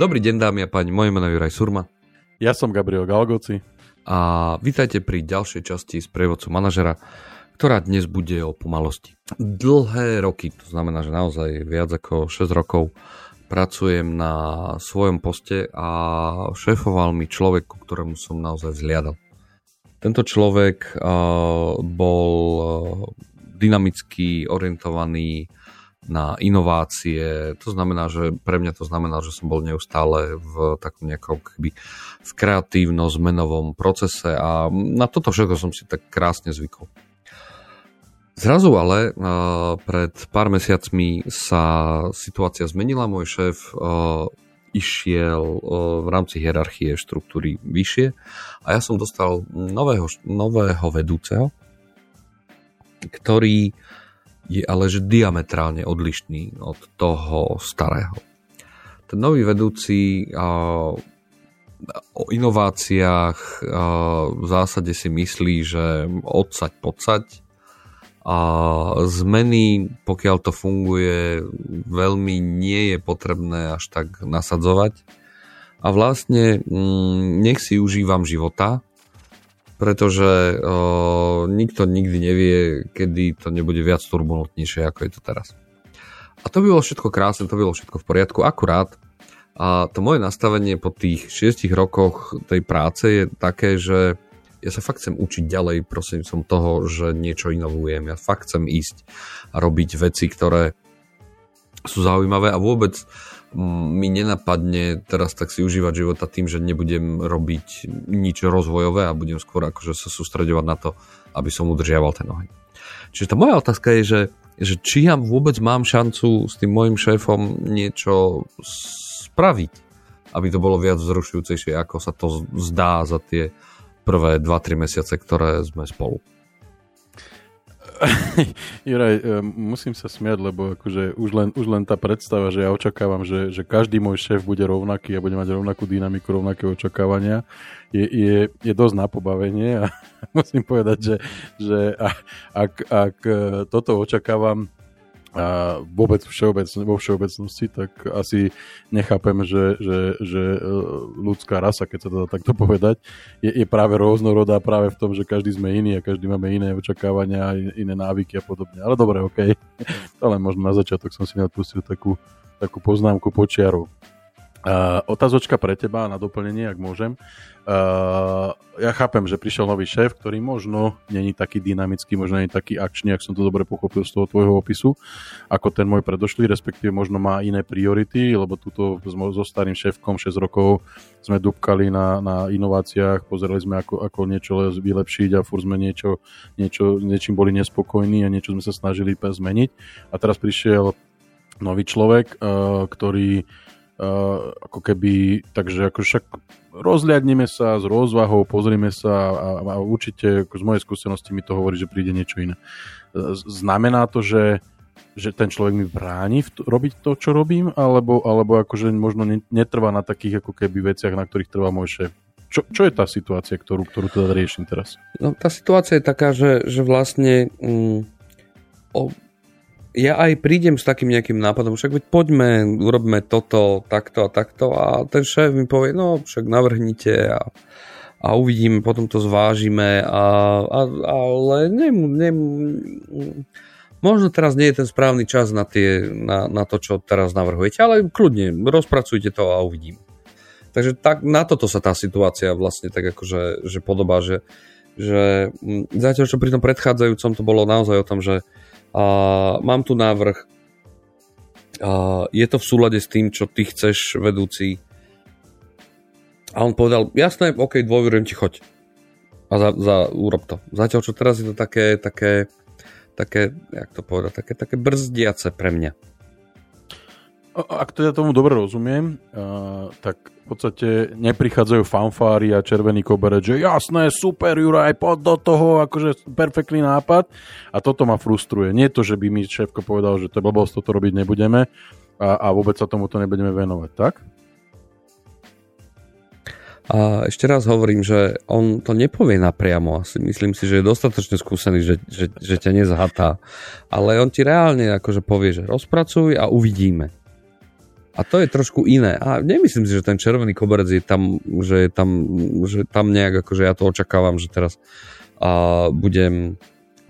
Dobrý deň dámy a páni, moje meno je Juraj Surma. Ja som Gabriel Galgoci. A vítajte pri ďalšej časti z prievodcu manažera, ktorá dnes bude o pomalosti. Dlhé roky, to znamená, že naozaj viac ako 6 rokov pracujem na svojom poste a šéfoval mi človek, ku ktorému som naozaj zliadal. Tento človek uh, bol uh, dynamicky orientovaný na inovácie. To znamená, že pre mňa to znamená, že som bol neustále v takom nejakom v kreatívno-zmenovom procese a na toto všetko som si tak krásne zvykol. Zrazu ale uh, pred pár mesiacmi sa situácia zmenila. Môj šéf uh, išiel uh, v rámci hierarchie štruktúry vyššie a ja som dostal nového, nového vedúceho, ktorý je ale že diametrálne odlišný od toho starého. Ten nový vedúci o inováciách v zásade si myslí, že odsať podsať a zmeny, pokiaľ to funguje, veľmi nie je potrebné až tak nasadzovať. A vlastne mm, nech si užívam života, pretože o, nikto nikdy nevie, kedy to nebude viac turbulentnejšie, ako je to teraz. A to by bolo všetko krásne, to by bolo všetko v poriadku, akurát a to moje nastavenie po tých 6 rokoch tej práce je také, že ja sa fakt chcem učiť ďalej prosím som toho, že niečo inovujem. Ja fakt chcem ísť a robiť veci, ktoré sú zaujímavé a vôbec mi nenapadne teraz tak si užívať života tým, že nebudem robiť nič rozvojové a budem skôr akože sa sústredovať na to, aby som udržiaval tie nohy. Čiže tá moja otázka je, že, že či ja vôbec mám šancu s tým môjim šéfom niečo spraviť, aby to bolo viac vzrušujúcejšie, ako sa to zdá za tie prvé 2-3 mesiace, ktoré sme spolu. Juraj, e, musím sa smiať, lebo akože už len, už len tá predstava, že ja očakávam, že, že každý môj šéf bude rovnaký a bude mať rovnakú dynamiku, rovnaké očakávania, je, je, je dosť na pobavenie a musím povedať, že, že ak, ak e, toto očakávam a vôbec všeobec, vo všeobecnosti, tak asi nechápem, že, že, že e, ľudská rasa, keď sa to dá takto povedať, je, je práve rôznorodá práve v tom, že každý sme iný a každý máme iné očakávania, iné návyky a podobne. Ale dobre, OK. Ale možno na začiatok som si neodpustil takú, takú poznámku počiaru. Uh, otázočka pre teba na doplnenie, ak môžem. Uh, ja chápem, že prišiel nový šéf, ktorý možno není taký dynamický, možno není taký akčný, ak som to dobre pochopil z toho tvojho opisu, ako ten môj predošlý, respektíve možno má iné priority, lebo túto so starým šéfkom 6 rokov sme dúbkali na, na inováciách, pozerali sme, ako, ako niečo vylepšiť a furt sme niečo, niečo, niečím boli nespokojní a niečo sme sa snažili zmeniť. A teraz prišiel nový človek, uh, ktorý Ako keby, takže ako však rozliadneme sa s rozvahou, pozrieme sa a, a určite z mojej skúsenosti mi to hovorí, že príde niečo iné. Znamená to, že, že ten človek mi bráni v to, robiť to, čo robím, alebo, alebo akože možno netrvá na takých ako keby veciach, na ktorých trvá môj šéf. Čo, čo je tá situácia, ktorú, ktorú teda riešim teraz? No, tá situácia je taká, že, že vlastne mm, o, ja aj prídem s takým nejakým nápadom, však veď poďme, urobme toto, takto a takto a ten šéf mi povie, no však navrhnite a, a uvidíme, potom to zvážime, a, a, ale ne, ne, možno teraz nie je ten správny čas na, tie, na, na to, čo teraz navrhujete, ale kľudne, rozpracujte to a uvidím. Takže tak, na toto sa tá situácia vlastne tak akože že podobá, že, že zatiaľ, čo pri tom predchádzajúcom to bolo naozaj o tom, že mám tu návrh. Je to v súlade s tým, čo ty chceš, vedúci. A on povedal, jasné, ok, dôverujem ti, choď. A za, za, urob to. Zatiaľ, čo teraz je to také, také, také, jak to povedať, také, také brzdiace pre mňa. Ak teda tomu dobre rozumiem, uh, tak v podstate neprichádzajú fanfári a červený koberec, že jasné, super, Juraj, poď do toho, akože perfektný nápad. A toto ma frustruje. Nie to, že by mi šéfko povedal, že to je blbosť, toto robiť nebudeme a, a vôbec sa tomuto nebudeme venovať, tak? A ešte raz hovorím, že on to nepovie napriamo. Asi myslím si, že je dostatočne skúsený, že, že, že ťa nezhatá. Ale on ti reálne akože povie, že rozpracuj a uvidíme. A to je trošku iné. A nemyslím si, že ten červený koberec je tam, že, je tam, že tam nejak, akože ja to očakávam, že teraz a, budem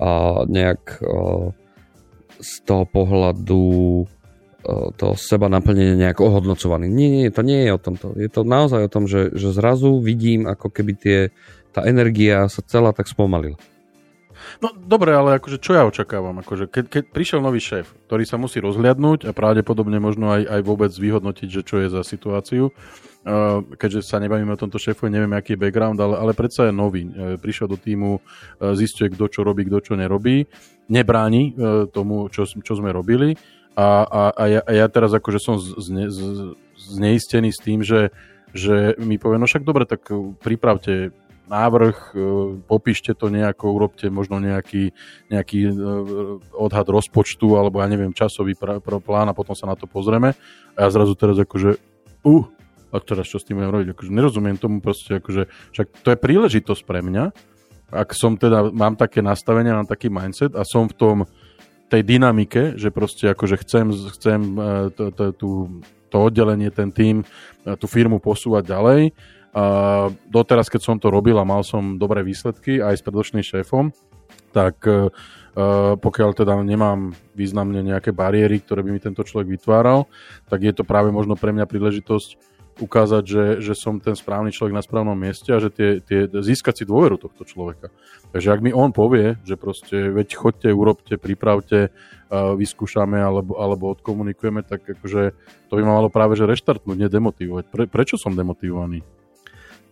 a, nejak a, z toho pohľadu to seba naplnenie nejak ohodnocovaný. Nie, nie, to nie je o tomto. Je to naozaj o tom, že, že zrazu vidím, ako keby tie, tá energia sa celá tak spomalila. No dobre, ale akože čo ja očakávam? Akože keď, keď prišiel nový šéf, ktorý sa musí rozhliadnúť a pravdepodobne možno aj, aj vôbec vyhodnotiť, že čo je za situáciu, uh, keďže sa nebavíme o tomto šéfu, neviem, aký je background, ale, ale predsa je nový. Uh, prišiel do týmu, uh, zistuje, kto čo robí, kto čo nerobí, nebráni tomu, čo, čo sme robili a, a, a, ja, a ja teraz akože som zne, z, zneistený s tým, že, že mi povie, no však dobre, tak pripravte návrh, e, popíšte to nejako, urobte možno nejaký, nejaký e, odhad rozpočtu alebo ja neviem, časový pr- pr- plán a potom sa na to pozrieme. A ja zrazu teraz akože, uh, a teraz čo s tým budem robiť? Akože nerozumiem tomu proste, akože, však to je príležitosť pre mňa, ak som teda, mám také nastavenie, mám taký mindset a som v tom tej dynamike, že proste akože chcem, chcem e, to, to oddelenie, ten tým, tú firmu posúvať ďalej, Uh, doteraz, keď som to robil a mal som dobré výsledky aj s predošlým šéfom, tak uh, pokiaľ teda nemám významne nejaké bariéry, ktoré by mi tento človek vytváral, tak je to práve možno pre mňa príležitosť ukázať, že, že som ten správny človek na správnom mieste a že tie, tie, získať si dôveru tohto človeka. Takže ak mi on povie, že proste veď chodte, urobte, pripravte, uh, vyskúšame alebo, alebo odkomunikujeme, tak akože to by ma malo práve že reštartnúť, nedemotivovať. Pre, prečo som demotivovaný?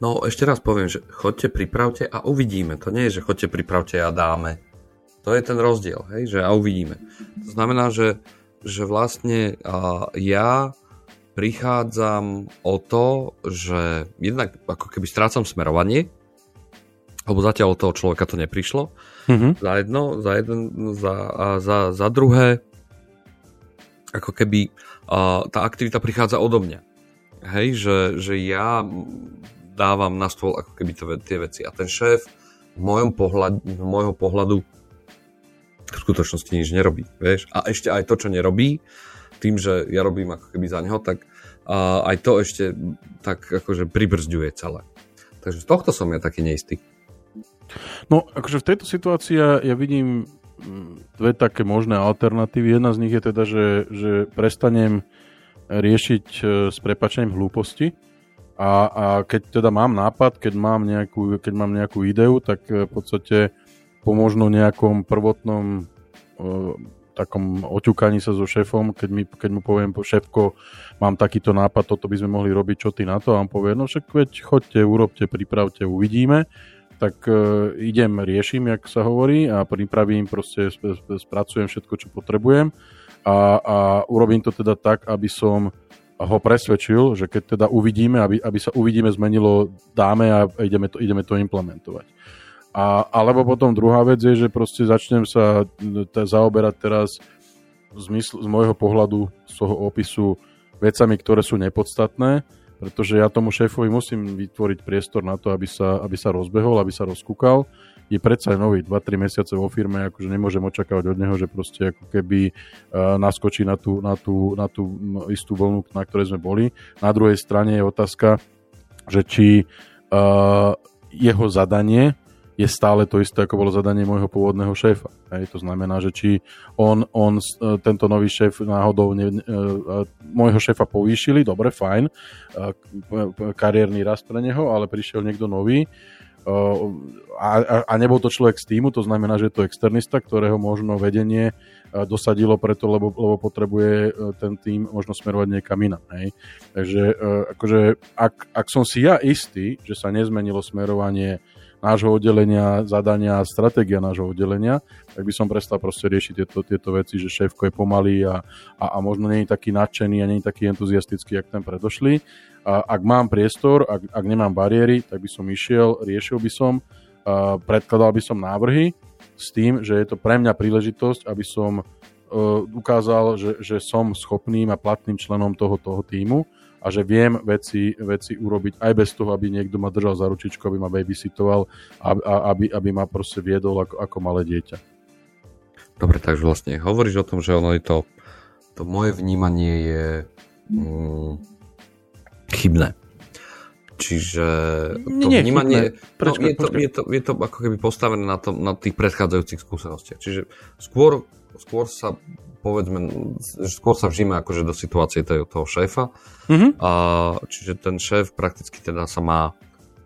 No ešte raz poviem, že chodte, pripravte a uvidíme. To nie je, že chodte, pripravte a dáme. To je ten rozdiel, hej, že a uvidíme. To znamená, že, že vlastne a ja prichádzam o to, že jednak ako keby strácam smerovanie, lebo zatiaľ od toho človeka to neprišlo. Mm-hmm. Za jedno, za, jeden, za, a za, za druhé, ako keby a, tá aktivita prichádza odo mňa. Hej, že, že ja dávam na stôl ako keby to, tie veci. A ten šéf v mojom pohľadu, v môjho pohľadu v skutočnosti nič nerobí. Vieš? A ešte aj to, čo nerobí, tým, že ja robím ako keby za neho, tak a aj to ešte tak akože pribrzďuje celé. Takže z tohto som ja taký neistý. No, akože v tejto situácii ja, ja vidím mm, dve také možné alternatívy. Jedna z nich je teda, že, že prestanem riešiť e, s prepačením hlúposti a, a keď teda mám nápad, keď mám nejakú, keď mám nejakú ideu, tak e, v podstate po možno nejakom prvotnom uh, takom oťukaní sa so šéfom, keď, mi, keď mu poviem, šéfko, mám takýto nápad, toto by sme mohli robiť, čo ty na to? A on povie, no však veď chodte, urobte, pripravte, uvidíme. Tak uh, idem, riešim, jak sa hovorí a pripravím, proste spracujem všetko, čo potrebujem a, a urobím to teda tak, aby som ho presvedčil, že keď teda uvidíme, aby, aby sa uvidíme zmenilo, dáme a ideme to, ideme to implementovať. A, alebo potom druhá vec je, že proste začnem sa te, zaoberať teraz z, mysl, z môjho pohľadu, z toho opisu vecami, ktoré sú nepodstatné, pretože ja tomu šéfovi musím vytvoriť priestor na to, aby sa, aby sa rozbehol, aby sa rozkúkal je predsa nový 2-3 mesiace vo firme, akože nemôžem očakávať od neho, že proste ako keby uh, naskočí na tú, na, tú, na tú istú vlnu, na ktorej sme boli. Na druhej strane je otázka, že či uh, jeho zadanie je stále to isté, ako bolo zadanie môjho pôvodného šéfa. Hej, to znamená, že či on, on e, tento nový šéf náhodou ne, môjho šéfa povýšili, dobre, fajn, kariérny rast pre neho, ale prišiel niekto nový, a, a, a nebol to človek z týmu, to znamená, že je to externista, ktorého možno vedenie dosadilo preto, lebo, lebo potrebuje e, ten tým možno smerovať niekam inam. Hej. Takže e, akože, ak, ak som si ja istý, že sa nezmenilo smerovanie nášho oddelenia, zadania a stratégia nášho oddelenia, tak by som prestal proste riešiť tieto, tieto veci, že šéfko je pomalý a, a, a možno nie je taký nadšený a nie je taký entuziastický, jak ten predošlý a ak mám priestor, ak, ak nemám bariéry, tak by som išiel, riešil by som, a predkladal by som návrhy s tým, že je to pre mňa príležitosť, aby som uh, ukázal, že, že som schopným a platným členom toho, toho týmu a že viem veci, veci urobiť aj bez toho, aby niekto ma držal za ručičku, aby ma babysitoval a, a aby, aby ma proste viedol ako, ako malé dieťa. Dobre, takže vlastne hovoríš o tom, že ono je to, to moje vnímanie je mm, chybné. Čiže to nie, vnímanie, Prečka, no, je, to, je, to, je to ako keby postavené na, tom, na tých predchádzajúcich skúsenostiach. Čiže skôr, skôr sa povedzme, skôr sa vžíme akože do situácie toho, toho šéfa. Mm-hmm. A, čiže ten šéf prakticky teda sa má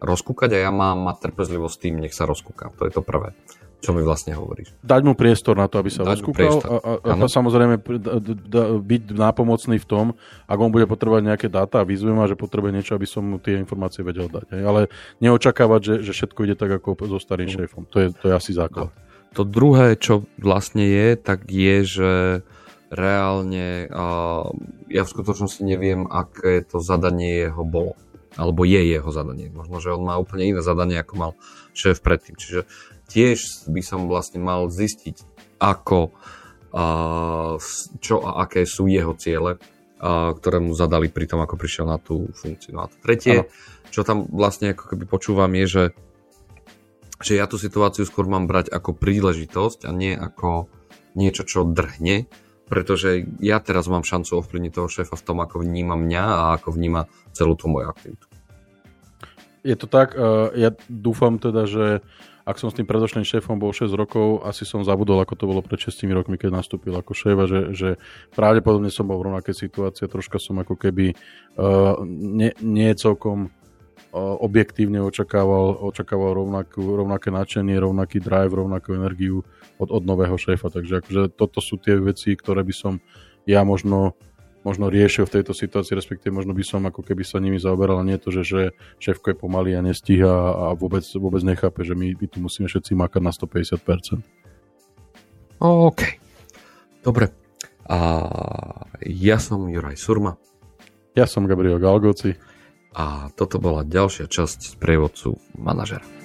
rozkúkať a ja mám mať trpezlivosť tým, nech sa rozkúka. To je to prvé. Čo mi vlastne hovoríš? Dať mu priestor na to, aby sa Dať rozkúkal a, a, a samozrejme da, da, byť nápomocný v tom, ak on bude potrebovať nejaké dáta a výzvy ma, že potrebuje niečo, aby som mu tie informácie vedel dať. Ale neočakávať, že, že všetko ide tak ako so starým no. šéfom. To je, to je asi základ. To druhé, čo vlastne je, tak je, že reálne uh, ja v skutočnosti neviem, aké to zadanie jeho bolo. Alebo je jeho zadanie. Možno, že on má úplne iné zadanie, ako mal šéf predtým. Čiže tiež by som vlastne mal zistiť, ako, čo a aké sú jeho ciele, ktoré mu zadali pri tom, ako prišiel na tú funkciu. No a to tretie, ano. čo tam vlastne ako keby počúvam, je, že, že ja tú situáciu skôr mám brať ako príležitosť a nie ako niečo, čo drhne, pretože ja teraz mám šancu ovplyvniť toho šéfa v tom, ako vníma mňa a ako vníma celú tú moju aktivitu. Je to tak, ja dúfam teda, že ak som s tým predošlým šéfom bol 6 rokov, asi som zabudol, ako to bolo pred 6 rokmi, keď nastúpil ako šéf a že, že pravdepodobne som bol v rovnakej situácii, troška som ako keby uh, nie, nie celkom objektívne očakával, očakával rovnakú, rovnaké nadšenie, rovnaký drive, rovnakú energiu od, od nového šéfa. Takže akože toto sú tie veci, ktoré by som ja možno možno riešil v tejto situácii, respektíve možno by som ako keby sa nimi zaoberal, nie to, že, že šéfko je pomalý a nestíha a vôbec, vôbec nechápe, že my, my tu musíme všetci makať na 150%. OK. Dobre. A ja som Juraj Surma. Ja som Gabriel Galgoci. A toto bola ďalšia časť z prievodcu manažera.